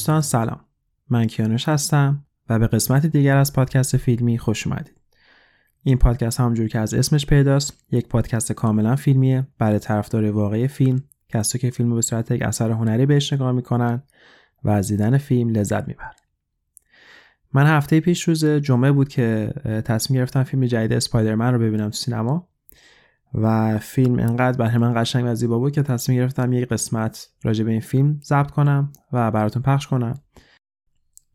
دوستان سلام. من کیانوش هستم و به قسمت دیگر از پادکست فیلمی خوش اومدید. این پادکست همجور که از اسمش پیداست یک پادکست کاملا فیلمیه برای طرفدار واقعی فیلم کسایی که فیلم رو به صورت یک اثر هنری بهش نگاه می‌کنن و از دیدن فیلم لذت می‌برن. من هفته پیش روز جمعه بود که تصمیم گرفتم فیلم جدید اسپایدرمن رو ببینم تو سینما. و فیلم انقدر برای من قشنگ و زیبا بود که تصمیم گرفتم یک قسمت راجع به این فیلم ضبط کنم و براتون پخش کنم.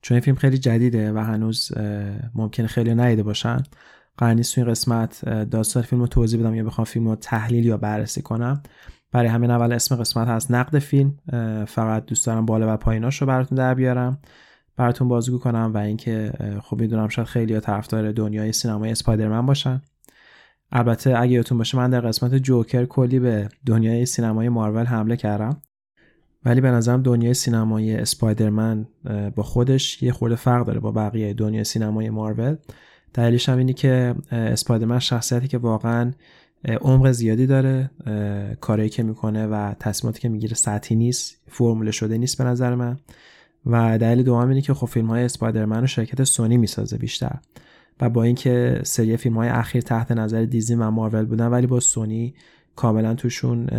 چون این فیلم خیلی جدیده و هنوز ممکنه خیلی ندیده باشن قرار نیست این قسمت داستان فیلم رو توضیح بدم یا بخوام فیلم رو تحلیل یا بررسی کنم. برای همین اول اسم قسمت هست نقد فیلم فقط دوست دارم بالا و پاییناش رو براتون در بیارم. براتون بازگو کنم و اینکه خب می‌دونم شاید خیلی طرفدار دنیای سینمای اسپایدرمن باشن. البته اگه یادتون باشه من در قسمت جوکر کلی به دنیای سینمای مارول حمله کردم. ولی به نظرم دنیای سینمای اسپایدرمن با خودش یه خورده فرق داره با بقیه دنیای سینمای مارول. دلیلش هم اینه که اسپایدرمن شخصیتی که واقعا عمق زیادی داره کاری که می‌کنه و تصمیماتی که می‌گیره سطحی نیست فرموله شده نیست به نظر من. و دلیل دوم اینه که خب فیلم های اسپایدرمن رو شرکت سونی می‌سازه بیشتر. و با اینکه سری فیلم های اخیر تحت نظر دیزنی و مارول بودن ولی با سونی کاملا توشون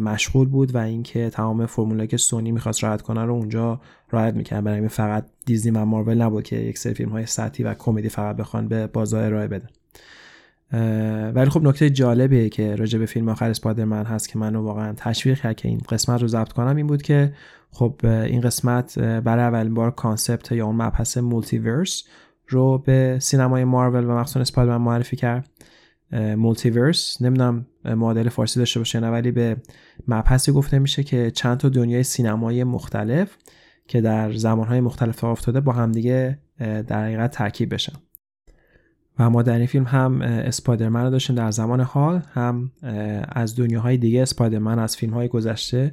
مشغول بود و اینکه تمام فرمولا که سونی می‌خواست رعایت کنه رو اونجا رعایت می‌کرد. برای فقط دیزنی و مارول نبود که یک سری فیلم های سطحی و کمدی فقط بخوان به بازار ارائه بدن. ولی خب نکته جالبیه که راجع به فیلم آخر اسپایدرمن هست که منو واقعا تشویق کرد که این قسمت رو ضبط کنم این بود که خب این قسمت برای اولین بار concept یا اون مبحث multiverse رو به سینمای مارول و مخصوصا اسپایدرمن معرفی کرد. multiverse نمی‌دونم معادل فارسی داشته باشه نه ولی به مبحثی گفته میشه که چند تا دنیای سینمایی مختلف که در زمانهای مختلف افتاده با همدیگه در حقیقت ترکیب بشن. و ما در این فیلم هم اسپایدرمن رو داشتیم در زمان حال هم از دنیاهای دیگه اسپایدرمن از فیلم های گذشته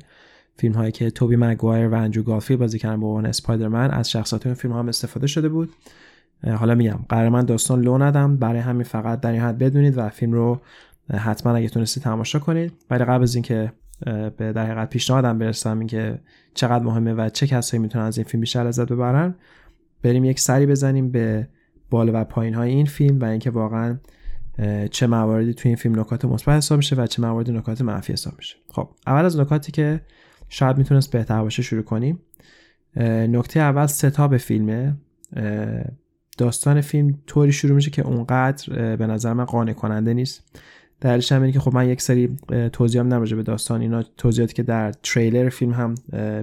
فیلم هایی که توبی مگوایر و اندرو گارفیلد بازی کردن به عنوان اسپایدرمن از شخصیت این فیلم هم استفاده شده بود. حالا میگم قرار من داستان لو ندم برای همین فقط در این حد بدونید و فیلم رو حتما اگه تونستی تماشا کنید. ولی قبل از اینکه به در حقیقت پیشنهادم برسم اینکه چقدر مهمه و چه کسایی می‌تونن از این فیلم بیشتر لذت ببرن بریم یک سری بزنیم به بالا و پایین های این فیلم و اینکه واقعا چه مواردی توی این فیلم نکات مثبت حساب میشه و چه مواردی نکات منفی حساب میشه. خب اول از نکاتی که شاید می‌تونست بهتر باشه شروع کنیم. نکته اول setup فیلمه. داستان فیلم طوری شروع میشه که اونقدر به نظر من قانع کننده نیست. دلیلش هم اینه که خب من یک سری توضیح هم به داستان اینا توضیحاتی که در تریلر فیلم هم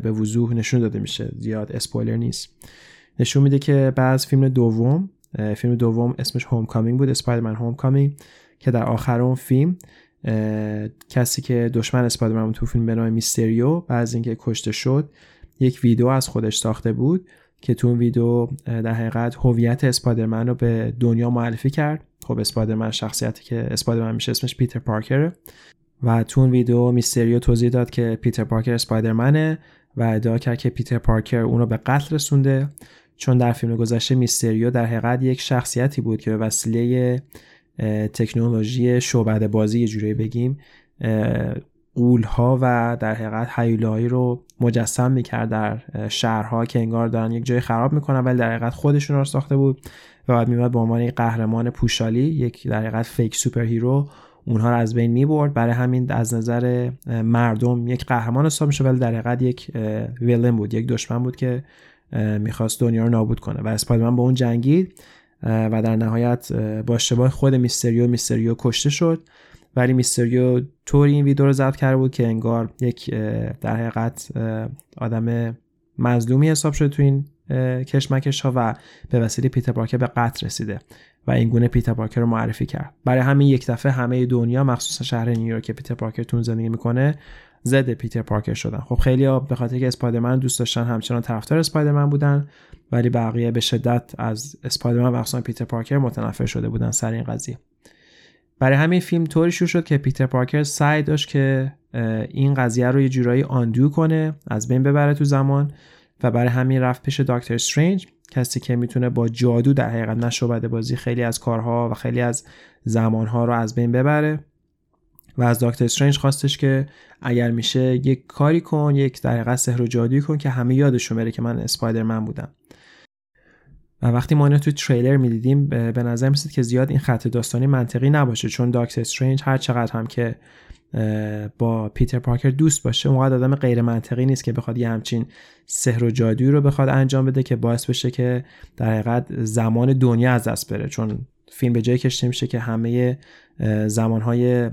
به وضوح نشون داده میشه. زیاد اسپویلر نیست. نشون میده که بعد فیلم دوم فیلم دوم اسمش Homecoming بود اسپایدرمن Homecoming که در آخر اون فیلم کسی که دشمن اسپایدرمن تو فیلم به نام میستریو بعد اینکه کشته شد یک ویدیو از خودش ساخته بود. که تو اون ویدیو در حقیقت هویت اسپایدرمن رو به دنیا معرفی کرد. خب اسپایدرمن شخصیتی که اسپایدرمن میشه اسمش پیتر پارکره. و تو اون ویدیو میستریو توضیح داد که پیتر پارکر اسپایدرمنه و ادعا کرد که پیتر پارکر اون رو به قتل رسونده. چون در فیلم گذشته میستریو در حقیقت یک شخصیتی بود که به وسیله تکنولوژی شعبده بازی یه جوری بگیم غولها و در حقیقت هیولایی رو مجسم می‌کرد در شهرها که انگار دارن یک جایی خراب می‌کنن ولی در حقیقت خودشون رو ساخته بود و بعد میومد به عنوان یک قهرمان پوشالی یک در حقیقت fake superhero اونها رو از بین می‌برد. برای همین از نظر مردم یک قهرمان حساب میشه ولی در حقیقت یک villain بود یک دشمن بود که می‌خواست دنیا رو نابود کنه. و اسپایدرمن با اون جنگید و در نهایت با اشتباه خود میستریو میستریو کشته شد. ولی میستریو طوری این ویدیو رو ضبط کرده بود که انگار یک در حقیقت آدم مظلومی حساب شده تو این کشمکش ها و به وسیله پیتر پارکر به قتل رسیده و این گونه پیتر پارکر رو معرفی کرد. برای همین یک دفعه همه دنیا مخصوصا شهر نیویورک پیتر پارکر تون زندگی می‌کنه زد پیتر پارکر شدن. خب خیلی ها به خاطر که اسپایدرمن دوست داشتن همچنان طرفدار اسپایدرمن بودن ولی بقیه به شدت از اسپایدرمن و پیتر پارکر متنفر شده بودن سر این قضیه. برای همین فیلم طوری شروع شد که پیتر پارکر سعی داشت که این قضیه رو یه جورایی آندو کنه از بین ببره تو زمان و برای همین رفت پیش دکتر استرنج کسی که می‌تونه با جادو در حقیقت نشوبده بازی خیلی از کارها و خیلی از زمانها رو از بین ببره و از دکتر استرنج خواستش که اگر میشه یک کاری کن یک در سحر و جادویی کن که همه یادشون بره که من اسپایدرمن بودم. و وقتی ما اینو تو تریلر می‌دیدیم به نظر می‌رسید که زیاد این خط داستانی منطقی نباشه چون داکتر استرنج هر چقدر هم که با پیتر پارکر دوست باشه اونقدر آدم غیر منطقی نیست که بخواد یه همچین سحر و جادویی رو بخواد انجام بده که باعث بشه که در حقیقت زمان دنیا از دست بره. چون فیلم به جایی کشیده میشه که همه زمانهای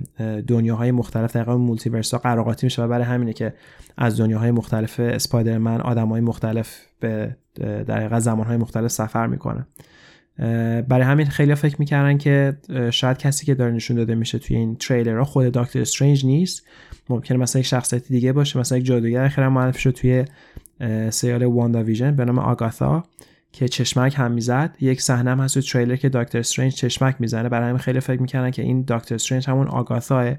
دنیاهای مختلف در multiverse ها قر و قاطی میشه و برای همینه که از دنیاهای مختلف اسپایدرمن آدمهای مختلف به در زمانهای مختلف سفر می‌کنه. برای همین خیلی فکر می‌کردن که شاید کسی که داره نشون داده میشه توی این تریلر ها خود دکتر استرنج نیست. ممکنه مثلا یک شخصیت دیگه باشه مثلا یک جادوگر خیلی معرفی شد توی سریال واندا ویژن به نام آگاتا. که چشمک هم می‌زد یک صحنه هم هست تو تریلر که دکتر استرنج چشمک می‌زنه. برای همین خیلی فکر می‌کردن که این دکتر استرنج همون آگاثاه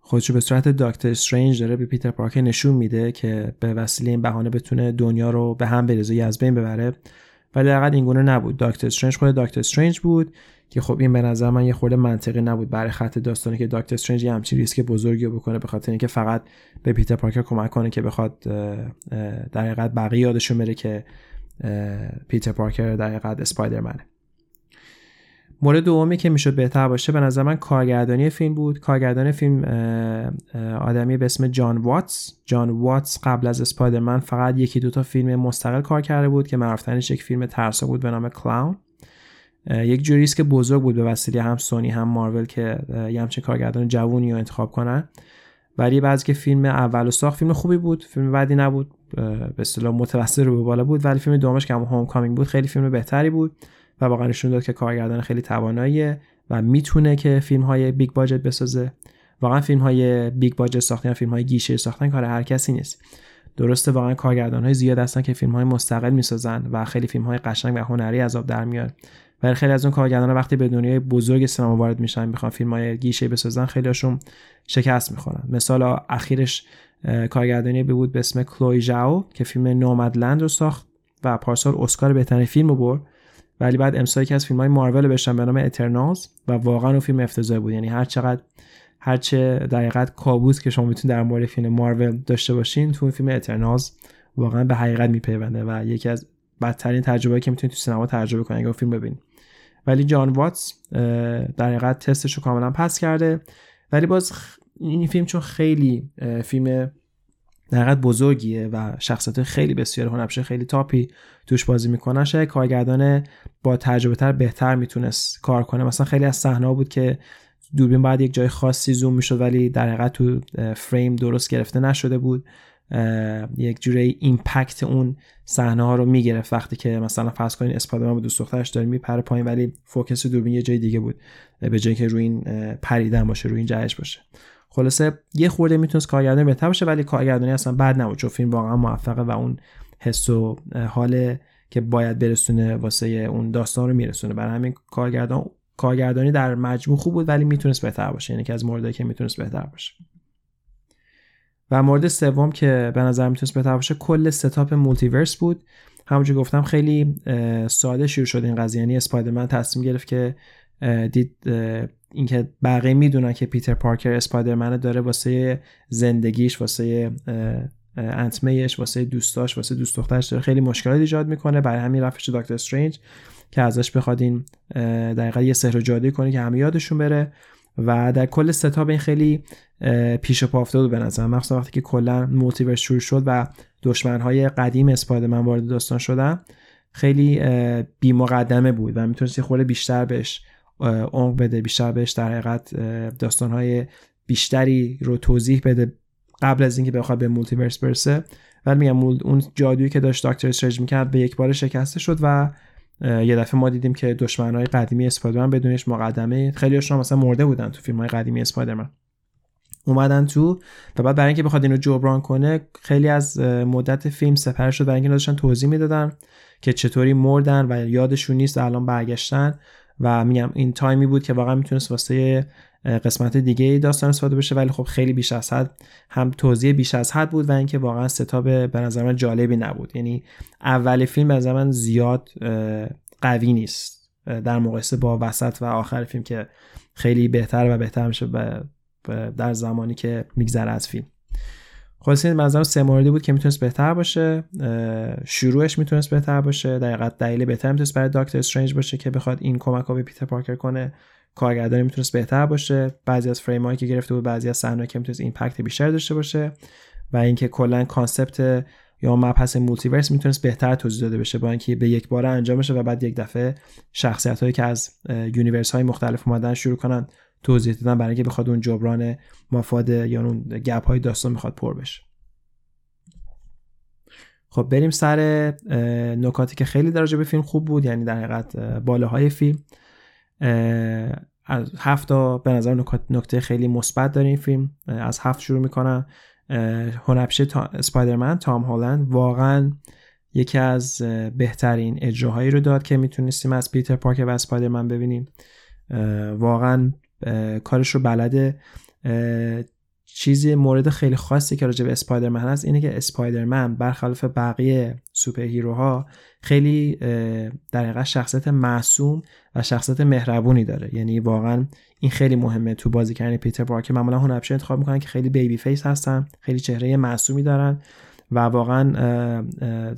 خودشو به صورت دکتر استرنج داره به پیتر پارکر نشون میده که به وسیله این بهانه بتونه دنیا رو به هم بریزه یا از بین ببره. ولی در این گونه نبود. دکتر استرنج خود دکتر استرنج بود که خب این به نظر من یه خورده منطقی نبود برای خط داستانی که دکتر استرنج یه همچین ریسک بزرگی رو بکنه به خاطر اینکه فقط به پیتر پارکر کمک کنه که بخواد در حقیقت بقیه یادشون بره که پیتر پارکر در حقیقت اسپایدرمنه. مورد دومی که می‌شد بهتر باشه به نظر من کارگردانی فیلم بود. کارگردان فیلم آدمی به اسم جان واتس. جان واتس قبل از اسپایدرمن فقط یکی دو تا فیلم مستقل کار کرده بود که معروفترینش یک فیلم ترسا بود به نام کلاون. یک جوری که بزرگ بود به وسیله هم سونی هم مارول که یه همچین کارگردان جوونی رو انتخاب کنن. ولی بعضی که فیلم اول و ساخت فیلم خوبی بود. فیلم بعدی نبود. به اصطلاح متوسط رو به بالا بود. ولی فیلم دومش که Homecoming بود خیلی فیلم بهتری بود و واقعا نشون داد که کارگردان خیلی تواناییه و می‌تونه که فیلم های big budget بسازه. واقعا فیلم های big budget ساختن فیلم های گیشه ساختن کار هر کسی نیست. درسته واقعا کارگردان های زیاد هستن که فیلم های مستقل می‌سازن و خیلی فیلم های قشنگ و هنری از آب در میاد. ولی خیلی از اون کارگردان وقتی به دنیای بزرگ سینما وارد میشن می‌خوان فیلم های گیشه بسازن خیلیشون شکست می‌خورن. مثال اخیرش کارگردانی بود به اسم کلوی ژاو که فیلم نومدلند رو ساخت و پارسال اسکار بهترین فیلم رو برد. ولی بعد امسال که از فیلم های مارول بشن به نام اترنالز و واقعا اون فیلم افتضاحی بود. یعنی هر چقدر هر چه دقیقت کابوس که شما می‌تونید در مورد فیلم مارول داشته باشین تو فیلم اترنالز واقعا به حقیقت میپیونده و یکی از بدترین تجربه که می‌تونید تو سینما تجربه کنید اگه فیلم ببینید. ولی جان واتس در حقیقت تستش رو کاملا پس کرده. ولی باز این فیلم چون خیلی فیلم در بزرگیه و شخصیت خیلی بسیار هنرپیشه خیلی تاپی توش بازی می‌کنن شاید کارگردان با تجربه تر بهتر می‌تونست کار کنه. مثلا خیلی از صحنه بود که دوربین بعد یک جای خاصی زوم می‌شد ولی در حقیقت تو فریم درست گرفته نشده بود. یک جوری impact اون صحنه ها رو می‌گرفت. وقتی که مثلا فرض کنین اسپایدرمن با دوست دخترش داره میپره پایین ولی focus دوربین یه جای دیگه بود. به جای که روی این پریدن باشه روی این جهش باشه. خلاصه یه خورده می‌تونست کارگردانی بهتر باشه ولی کارگردانی اصلا بد نبود چون فیلم واقعا موفقه و اون حس و حال که باید برسونه واسه اون داستان رو میرسونه. برای همین کارگردان کارگردانی در مجموع خوب بود ولی می‌تونست بهتر باشه. یعنی که از موردی که می‌تونست بهتر باشه. و مورد سوم که به نظر می‌تونست بهتر باشه کل setup multiverse بود. همونجور گفتم خیلی ساده شروع شد این قضیه. یعنی اسپایدرمن تصمیم گرفت که دید اینکه بقیه می‌دونن که پیتر پارکر اسپایدرمن داره واسه زندگیش واسه Aunt May ش واسه دوستاش واسه دوست دخترش داره خیلی مشکلات ایجاد می‌کنه. برای همین رفتش دکتر استرنج که ازش بخواد این دقیقا یه سحر جادویی کنه که همه یادشون بره. و در کل setup این خیلی پیش پا افتاده به نظر مخصوصا وقتی که کلا multiverse شروع شد و دشمنهای قدیم اسپایدرمن وارد داستان شدن خیلی بی مقدمه بود و می‌تونست یه خورده بیشتر بهش عمق بده بیشتر بهش در حقیقت داستانهای بیشتری رو توضیح بده قبل از اینکه بخواد به multiverse برسه. ولی میگم اون جادویی که داشت دکتر استرنج می‌کرد به یک بار شکسته شد و یه دفعه ما دیدیم که دشمنهای قدیمی اسپایدرمن بدونش مقدمه. خیلی هاشون مثلا مرده بودن تو فیلم های قدیمی اسپایدرمن. اومدن تو و بعد برای اینکه بخواد اینو جبران کنه خیلی از مدت فیلم سپر شد برای اینکه داشتن توضیح می‌دادن که چطوری مردن و یادشون نیست الان برگشتن. و میگم این تایمی بود که واقعا می‌تونست واسه قسمت دیگه داستان استفاده بشه ولی خب خیلی بیش از حد هم توضیح بیش از حد بود و اینکه واقعا ستاب به نظر من جالبی نبود. یعنی اول فیلم به نظر من زیاد قوی نیست. در مقایسه با وسط و آخر فیلم که خیلی بهتر و بهتر میشه در زمانی که میگذره از فیلم. خلاصه منظرم سه موردی بود که می‌تونست بهتر باشه. شروعش می‌تونست بهتر باشه. دقیقا دلیل بهتر می‌تونست برای داکتر استرنج باشه که بخواد این کمک ها به پیتر پارکر کنه کارگردانی می‌تونست بهتر باشه. بعضی از فریم هایی که گرفته بود بعضی از صحنه‌ای که می‌تونست ایمپکت بیشتر داشته باشه و اینکه کلا concept یا مبحث multiverse می‌تونست بهتر توضیح داده بشه با اینکه به یک بار انجام بشه و بعد یک دفعه شخصیت هایی که از universe های مختلف اومدن شروع کنن توضیح دادن برای اینکه بخواد اون جبران مفاد یا اون gap های داستان می‌خواد پر بشه. خب بریم سر نکاتی که خیلی در به فیلم خوب بود یعنی در حقیقت بالاهای فیلم. از هفت تا به نظر نکته خیلی مثبت داره این فیلم. از هفت شروع می‌کنم هنرپیشه تا... اسپایدرمن تام هالند واقعا یکی از بهترین اجراهایی رو داد که می‌تونستیم از پیتر پارکر و اسپایدرمن ببینیم. واقعا کارش رو بلده. چیزی مورد خیلی خاصی که راجع به اسپایدرمن هست اینه که اسپایدرمن برخلاف بقیه سوپر هیروها خیلی در حقیقت شخصیت معصوم و شخصیت مهربونی داره. یعنی واقعا این خیلی مهمه تو بازی کردن پیتر پارکر. معمولا هنرپیشه انتخاب می‌کنن که خیلی baby face هستن خیلی چهره معصومی دارن و واقعا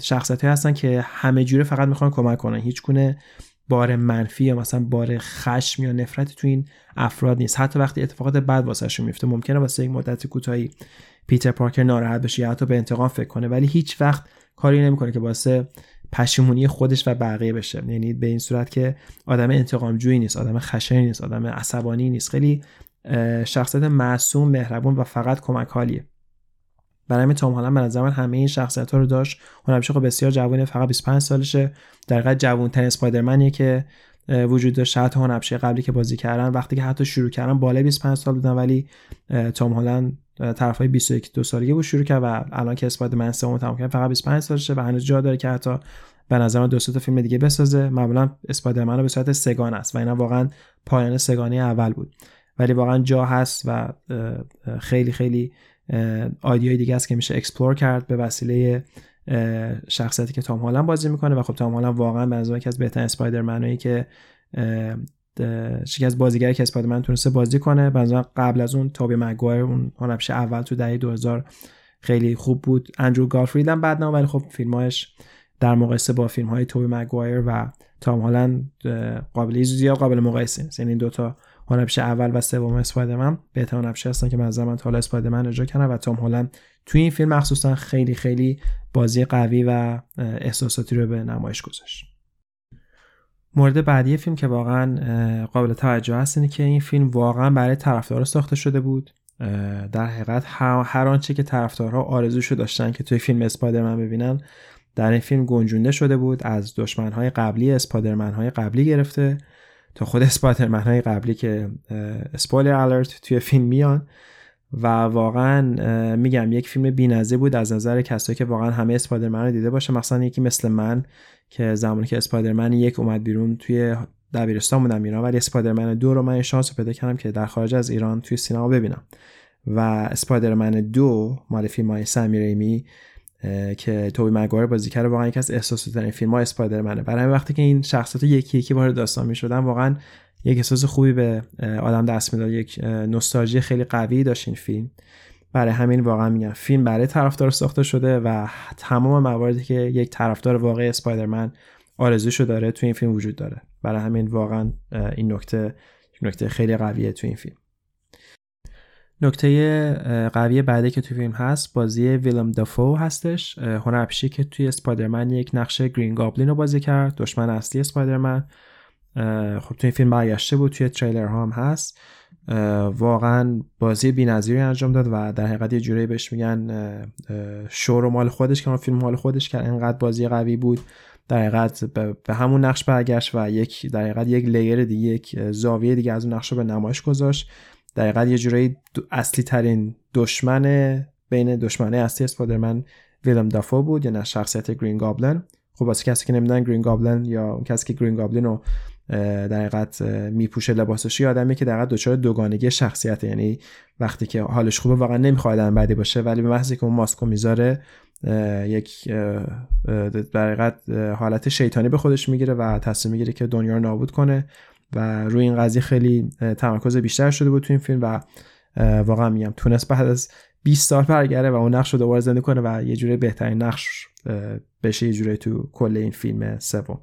شخصیت هستن که همه جوره فقط می‌خوان کمک کنن. هیچ گونه بار منفی یا مثلا بار خشم یا نفرت تو این افراد نیست. حتی وقتی اتفاقات بد واسهشون میفته ممکنه واسه یک مدت کوتاهی پیتر پارکر ناراحت بشه یا حتی به انتقام فکر کنه ولی هیچ وقت کاری نمی‌کنه که واسه پشیمونی خودش و بقیه بشه. یعنی به این صورت که آدم انتقامجویی نیست آدم خشنی نیست آدم عصبانی نیست. خیلی شخصیت معصوم مهربون و فقط کمک حالیه برای همین تام هالند به نظر همه این شخصیت ها رو داشت. هنرپیشه خب بسیار جوونه فقط 25 سالشه. در جوان ترین اسپایدرمنیه که وجود داشت. حتی هنرپیشه قبلی که بازی کردن وقتی که حتی شروع کردن بالای 25 سال بودن ولی تام هالند طرفای 21 دو سالگی بود شروع کرد و الان که اسپایدرمن سوم تمام کرد فقط 25 سالشه و هنوز جا داره که حتی به نظر من دو تا فیلم دیگه بسازه. معمولا اسپایدرمن به صورت سه‌گانه است و این واقعا پایان سه‌گانه‌ی اول بود. ولی واقعا جا هست و خیلی خیلی idea های دیگه است که میشه explore کرد به وسیله شخصیتی که تام هالند بازی می‌کنه و خب تام هالند واقعا به نظر از بهترین اسپایدرمنایی که از بازیگری که اسپایدرمن تونسته بازی کنه. به قبل از اون توبی مگوایر اون هنرپیشه اول تو دهه 2000 خیلی خوب بود. اندرو گارفرید هم بد ولی خب فیلماش در مقایسه با فیلم های توبی مگوایر و تام هالند قابل زیاد قابل مقایسه یعنی این دوتا هنرپیشه اول و سوم اسپایدرمن. بهترین هنرپیشه هستن که من تا حالا اسپایدرمن اجرا کردن و تام هالند توی این فیلم مخصوصا خیلی خیلی بازی قوی و احساساتی رو به نمایش گذاشت. مورد بعدی فیلم که واقعا قابل توجه هست اینه که این فیلم واقعا برای طرفدارا ساخته شده بود. در حقیقت هر آنچه که طرفدارها آرزوشو داشتن که توی فیلم اسپایدرمن ببینن در این فیلم گنجونده شده بود از دشمنهای قبلی اسپایدرمنهای قبلی گرفته. تا خود اسپایدرمن های قبلی که اسپویلر الرت توی فیلم میان و واقعا میگم یک فیلم بی‌نظیر بود از نظر کسایی که واقعا همه اسپایدرمن رو دیده باشه. مثلا یکی مثل من که زمانی که اسپایدرمن یک اومد بیرون توی دبیرستان بودم ایران ولی اسپایدرمن دو رو من شانس پیدا کردم که در خارج از ایران توی سینما ببینم. و اسپایدرمن دو مال فیلم های سمی که توبی مگوایر بازی کرده واقعا یکی از احساساترین فیلم های اسپایدرمنه. برای وقتی که این شخصیت یکی یکی وارد داستان می‌شدن واقعا یک احساس خوبی به آدم دست می‌داد. یک نوستالژی خیلی قوی داشت این فیلم. برای همین واقعا میگم فیلم برای طرفدار ساخته شده و تمام مواردی که یک طرفدار واقعی اسپایدرمن آرزوشو داره تو این فیلم وجود داره. برای همین واقعا این نکته نکته خیلی قویه تو این فیلم. نکته قوی بعدی که توی فیلم هست بازی ویلم دافو هستش. هنرپیشه که توی اسپایدرمن یک نقش گرین گابلین رو بازی کرد دشمن اصلی اسپایدرمن. خب توی فیلم برگشته بود توی تریلر هم هست. واقعا بازی بی‌نظیری انجام داد و در حقیقت یه جوری بهش میگن شور مال خودش که فیلم مال خودش کرد. اینقدر بازی قوی بود در حقیقت به همون نقش برگشت و یک در حقیقت یک لیر دیگه یک زاویه دیگه از اون نقش رو به نمایش گذاشت. دقیقا یه جورایی اصلی ترین دشمن بین دشمنه اصلی اسپایدرمن ویلم دافو بود یا نه شخصیت گرین گابلن. خب واسه کسی که نمی‌دونن گرین گابلن یا اون کسی که گرین گابلن رو در حقیقت میپوشه لباسش یه آدمی که در حقیقت دچار دوگانگی شخصیت یعنی وقتی که حالش خوبه واقعا نمی‌خواد آدم بدی باشه ولی به محضی که اون ماسکو می‌ذاره یک در حقیقت حالت شیطانی به خودش می‌گیره و تصمیم می‌گیره که دنیا رو نابود کنه. و روی این قضیه خیلی تمرکز بیشتر شده بود تو این فیلم و واقعا میگم تونست بعد از 20 سال برگرده و اون نقش رو دوباره زنده کنه و یه جوری بهترین نقش بشه یه جوری تو کل این فیلم سوم.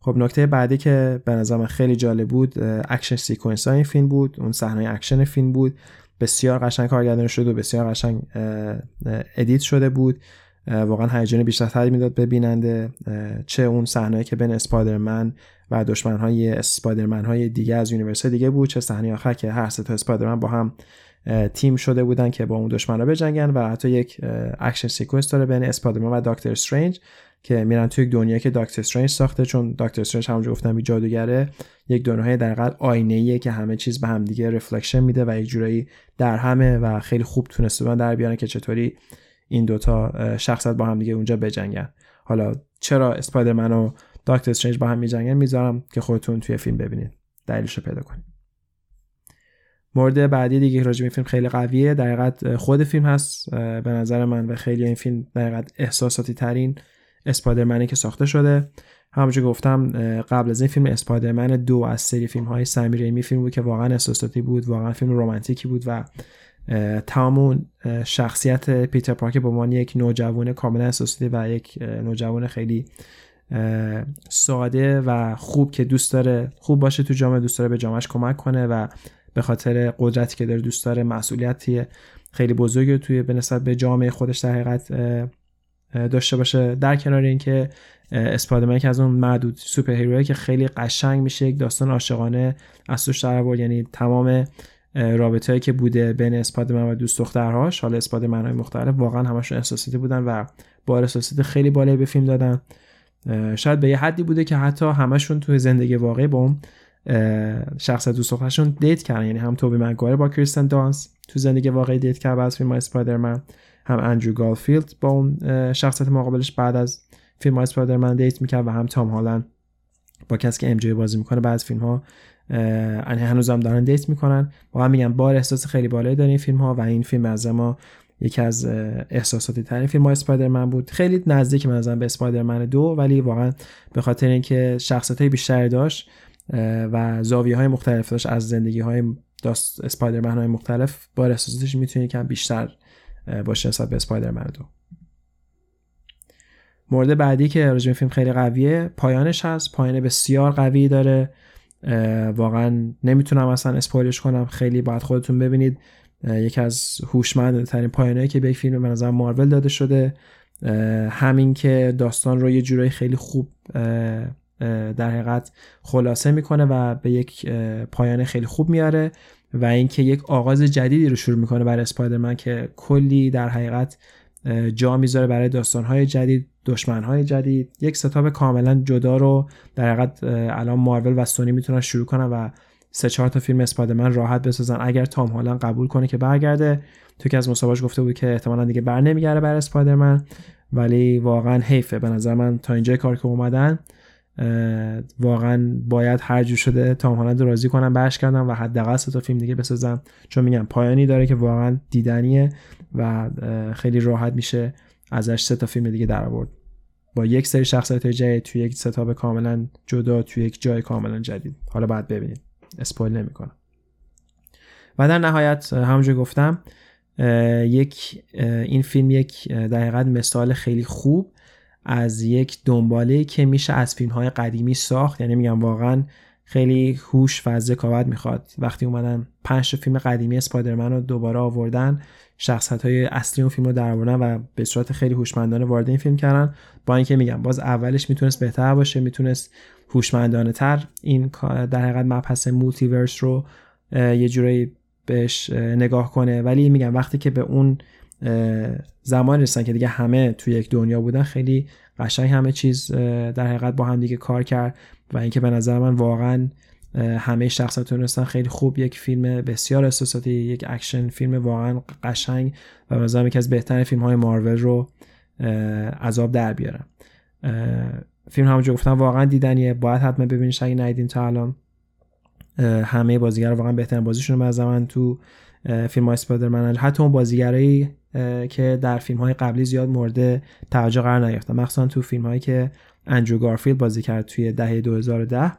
خب نکته بعدی که به نظر خیلی جالب بود action sequence های این فیلم بود اون صحنه اکشن فیلم بود. بسیار قشنگ کارگردانی شده و بسیار قشنگ edit شده بود. واقعا هیجان بیشتر می‌داد به بیننده چه اون صحنه که بین اسپایدرمن و دشمنهای اسپایدرمن های دیگه از universe دیگه بود چه صحنه آخر که هر سه تا اسپایدرمن با هم تیم شده بودن که با اون دشمن ها بجنگن و حتی یک action sequence داره بین اسپایدرمن و دکتر استرنج که میرن توی یک دنیا که دکتر استرنج ساخته چون دکتر استرنج همونجور گفتم یه جادوگره یک دنیای در حقیقت آینه که همه چیز به هم دیگه رفلکشن میده و یک جورایی در همه و خیلی خوب تونسته بودن در بیانه که چطوری این دوتا شخصت با هم دیگه اونجا بجنگن. حالا چرا اسپایدرمن و دکتر استرنج با هم میجنگن؟ می‌ذارم که خودتون توی فیلم ببینید. دلیلش رو پیدا کنید. مورد بعدی دیگه راجع به فیلم خیلی قویه. در خود فیلم هست. به نظر من و خیلی این فیلم در احساساتی ترین اسپایدرمنی که ساخته شده. همونجور گفتم قبل از این فیلم اسپایدرمن دو از سری فیلم های سمی ریمی فیلم بود که واقعا احساساتی بود واقعا فیلم رومانتیکی بود و تمام شخصیت پیتر پارکر به عنوان یک نوجوان کاملا احساساتی و یک نوجوان خیلی ساده و خوب که دوست داره خوب باشه تو جامعه دوست داره به جامعهش کمک کنه و به خاطر قدرتی که داره دوست داره مسئولیتی خیلی بزرگی توی به نسبت به جامعه خودش در حقیقت داشته باشه. در کنار اینکه اسپایدرمن که از اون معدود سوپر هیروی که خیلی قشنگ میشه یک داستان عاشقانه از توش در یعنی تمام رابطه‌ای که بوده بین اسپایدرمن و دوست دخترهاش حالا های مختلف واقعا همشون احساساتی بودن و با احساسات خیلی بالایی به فیلم دادن. شاید به یه حدی بوده که حتی همشون توی زندگی واقعی با اون شخص دوست دخترشون date کردن. یعنی هم توبی مگوایر با کریستن دانست تو زندگی واقعی date کرد از فیلم اسپایدرمن هم اندرو گارفیلد با اون شخصیت مقابلش بعد از فیلم اسپایدرمن date می‌کرد و هم تام هالند با کسی که MJ بازی می‌کنه بعد فیلم ها هنوز هم دارن date می‌کنن. بازم میگم بار احساس خیلی بالایی داره این فیلم ها و این فیلم از ما یکی از احساساتی ترین فیلم های اسپایدرمن بود. خیلی نزدیک من به اسپایدرمن دو ولی واقعا به خاطر اینکه شخصیت های بیشتری داشت و زاویه های مختلف داشت از زندگی های داست اسپایدرمن های مختلف با احساساتش می‌تونه کم بیشتر باشه نسبت به اسپایدرمن دو. مورد بعدی که راجع فیلم خیلی قویه پایانش هست. پایان بسیار قوی داره. واقعا نمی‌تونم اصلا اسپویلش کنم. خیلی باید خودتون ببینید. یکی از هوشمندترین پایانهایی که به فیلم به نظر مارول داده شده. همین که داستان رو یه جورایی خیلی خوب در حقیقت خلاصه می‌کنه و به یک پایان خیلی خوب میاره و اینکه یک آغاز جدیدی رو شروع می‌کنه برای اسپایدرمن که کلی در حقیقت جا می‌ذاره برای داستانهای جدید. دشمنهای جدید. یک ستاپ کاملا جدا رو در حقیقت الان مارول و سونی می‌تونن شروع کنن و سه چهار تا فیلم اسپایدرمن راحت بسازن. اگر تام هالند قبول کنه که برگرده تو که از مسابقاش گفته بود که احتمالا دیگه بر نمیگرده برای اسپایدرمن ولی واقعا حیفه. به نظر من تا اینجای کار که اومدن واقعا باید هر جور شده تام هالند راضی کنم برش کردم و حداقل سه تا فیلم دیگه بسازم چون میگم پایانی داره که واقعا دیدنیه و خیلی راحت میشه ازش سه تا فیلم دیگه در آورد با یک سری شخصیت جدید توی یک ستاپ کاملا جدا توی یک جای کاملا جدید. حالا بعد ببینید اسپویل نمی‌کنم. و در نهایت همونجور گفتم یک این فیلم یک در حقیقت مثال خیلی خوب از یک دنباله که میشه از فیلم های قدیمی ساخت. یعنی میگم واقعا خیلی هوش و ذکاوت می‌خواد. وقتی اومدن پنج فیلم قدیمی اسپایدرمن رو دوباره آوردن شخصیت های اصلی اون فیلم رو در و به صورت خیلی هوشمندانه وارد این فیلم کردن. با اینکه میگم باز اولش می‌تونست بهتر باشه می‌تونست هوشمندانه تر این در حقیقت مبحث multiverse رو یه جورایی بهش نگاه کنه. ولی میگم وقتی که به اون زمان رسن که دیگه همه توی یک دنیا بودن خیلی قشنگ همه چیز در حقیقت با هم دیگه کار کرد. و اینکه به نظر من واقعا همه شخصا تونستن خیلی خوب یک فیلم بسیار احساساتی یک اکشن فیلم واقعا قشنگ و مثلا یکی از بهترین فیلم های مارول رو از آب در بیارن. فیلم همونجور گفتم واقعا دیدنیه. باید حتما ببینید اگه ندیدین تا الان. همه بازیگر واقعا بهترین بازیشون رو من تو فیلم های حتی اون بازیگرایی که در فیلم های قبلی زیاد مورد توجه قرار نگرفتن. مخصوصا تو فیلم هایی که اندرو گارفیلد بازی کرد توی دهه 2010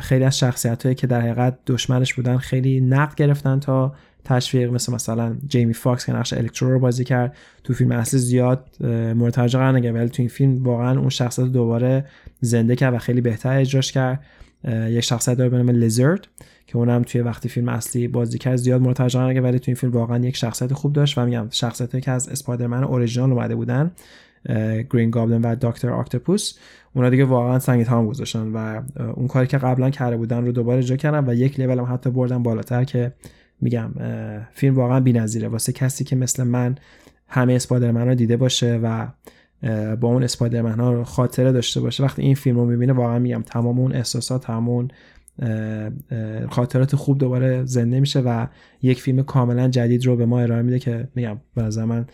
خیلی از شخصیت هایی که در حقیقت دشمنش بودن خیلی نقد گرفتن تا تشویق مثل مثلا جیمی فاکس که نقش الکترو رو بازی کرد. تو فیلم اصلی زیاد مورد توجه قرار نگرفت ولی تو این فیلم واقعا اون شخصیت دوباره زنده کرد و خیلی بهتر اجراش کرد. یک شخصیت داره به نام لیزرد که اونم توی وقتی فیلم اصلی بازی کرد زیاد مورد توجه قرار ولی تو این فیلم واقعا یک شخصیت خوب داشت. و میگم شخصیتی که از اسپایدرمن اوریجینال اومده بودن. گرین گابلن و دکتر آکتوپوس. اونا دیگه واقعا سنگی تام گذاشتن و اون کاری که قبلا کرده بودن رو دوباره اجرا کردن و یک لول هم حتی بردن بالاتر که میگم فیلم واقعا بی‌نظیره. واسه کسی که مثل من همه اسپایدرمن رو دیده باشه و با اون اسپایدرمن ها رو خاطره داشته باشه وقتی این فیلم رو می‌بینه واقعا میگم تمام اون احساسات تمام خاطرات خوب دوباره زنده میشه و یک فیلم کاملا جدید رو به ما ارائه میده که میگم به نظر من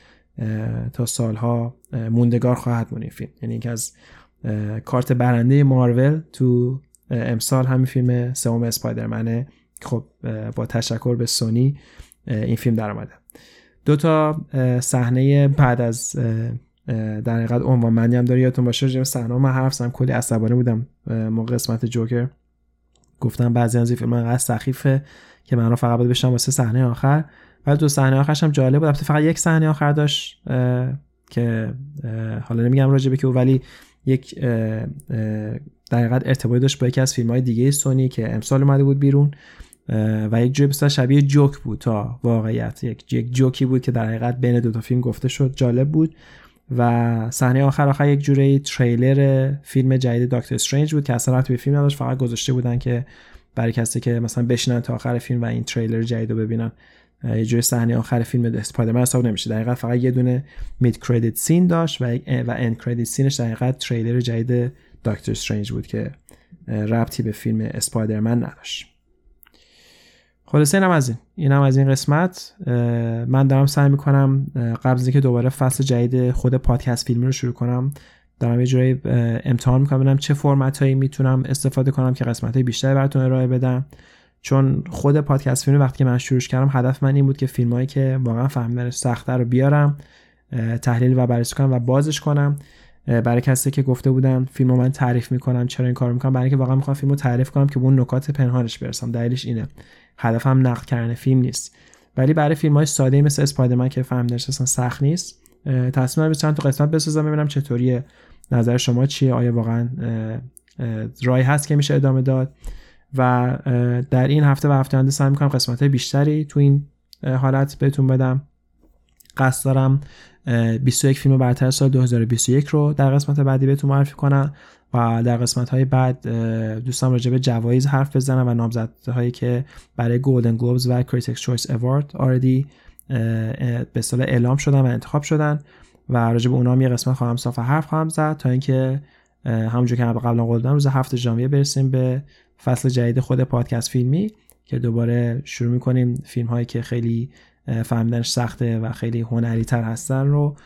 تا سالها موندگار خواهد مون این فیلم. یعنی اینکه از کارت برنده مارول تو امسال همین فیلم سوم اسپایدرمنه. خب با تشکر به سونی این فیلم در آمده دو تا صحنه بعد از در حقیقت عنوان مندی هم داره. یادتون باشه راجع صحنه من حرف زدم کلی عصبانی بودم موقع قسمت جوکر. گفتم بعضی از این فیلم انقدر سخیفه که من رو فقط باید بشم واسه صحنه آخر. ولی دو صحنه آخرش هم جالب بود. فقط یک صحنه آخر داشت که حالا نمیگم راجبه که ولی یک در حقیقت ارتباطی داشت با یکی از فیلم های دیگه سونی که امسال اومده بود بیرون و یک جوی بسیار شبیه جوک بود تا واقعیت. یک جوکی بود که در حقیقت بین دو تا فیلم گفته شد جالب بود. و صحنه آخر آخر یک جوری تریلر فیلم جدید دکتر استرنج بود که اصلا رفت به فیلم نداشت فقط گذاشته بودن که برای کسی که مثلا بشینن تا آخر فیلم و این تریلر جدید رو ببینن. یه جوری صحنه آخر فیلم اسپایدرمن حساب نمیشه. دقیقا فقط یه دونه مید کردیت سین داشت و و اند کردیت سینش دقیقا تریلر جدید دکتر استرنج بود که ربطی به فیلم اسپایدرمن نداشت. خلاصه اینم از این. اینم از این قسمت. من دارم سعی می‌کنم قبل اینکه دوباره فصل جدید خود پادکست فیلمی رو شروع کنم دارم یه جوری امتحان می‌کنم ببینم چه فرمت هایی می‌تونم استفاده کنم که قسمت های بیشتری براتون ارائه بدم. چون خود پادکست فیلم وقتی که من شروع کردم هدف من این بود که فیلم هایی که واقعا فهمیدنش سخته رو بیارم تحلیل و بررسی کنم و بازش کنم. برای کسی که گفته بودن فیلم من تعریف می‌کنم چرا این کار می‌کنم برای اینکه واقعا می‌خوام فیلم رو تعریف کنم که به اون نکات پنهانش برسم. دلیلش اینه. هدفم نقد کردن فیلم نیست. ولی برای فیلم های ساده مثل اسپایدرمن که فهمیدنش اصلا سخت نیست تصمیم چند تا قسمت بسازم ببینم چطوریه نظر شما چیه آیا واقعا رای هست که میشه ادامه داد. و در این هفته و هفته آینده سعی می‌کنم قسمت بیشتری تو این حالت بهتون بدم. قصد دارم 21 فیلم برتر سال 2021 رو در قسمت بعدی بهتون معرفی کنم و در قسمت های بعد دوستم راجع به جوایز حرف بزنم و نامزدهایی که برای Golden Globes و Critics' Choice Award آردی به اصطلاح اعلام شدن و انتخاب شدن و راجع به اونام یه قسمت خواهم صاف حرف خواهم زد تا اینکه همونجور که قبلا قول دادم روز هفتم ژانویه برسیم به فصل جدید خود پادکست فیلمی که دوباره شروع می‌کنیم. فیلم هایی که خیلی فهمیدنش سخته و خیلی هنری تر هستن رو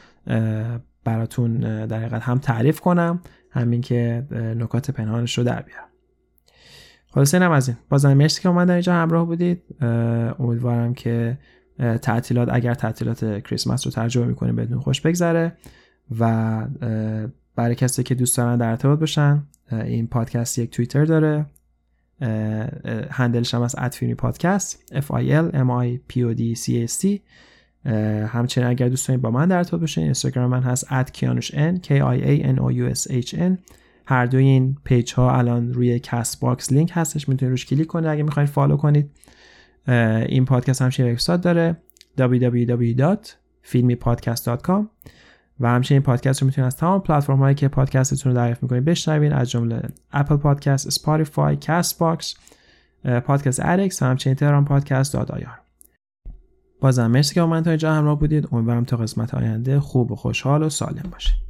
براتون در حقیقت هم تعریف کنم. همین که نکات پنهانش رو در بیارم. خلاصه اینم از این. بازم مرسی که اومدن اینجا همراه بودید. امیدوارم که تعطیلات اگر تعطیلات کریسمس رو ترجمه می‌کنیم بدون خوش بگذره و برای کسی که دوست دارن در ارتباط باشن این پادکست یک توییتر داره. handle ش هم از @filmipodcast F I L M I P O D C A S T همچنین اگر دوست دارید با من در ارتباط باشین اینستاگرام من هست @kianush n k i a n o u s h n. هر دوی این page ها الان روی Castbox لینک هستش می‌تونید روش کلیک کنید. اگه می‌خواید follow کنید این پادکست هم وبسایت داره www.filmipodcast.com و همچنین پادکست رو می‌تونید از تمام پلتفرم هایی که پادکستتون رو دریافت می‌کنید بشنوید از جمله Apple Podcast، Spotify، Castbox، Podcast Addict و همچنین تهران پادکست dot ir بازم مرسی که با من تا اینجا همراه بودید. امیدوارم تا قسمت آینده خوب و خوشحال و سالم باشید.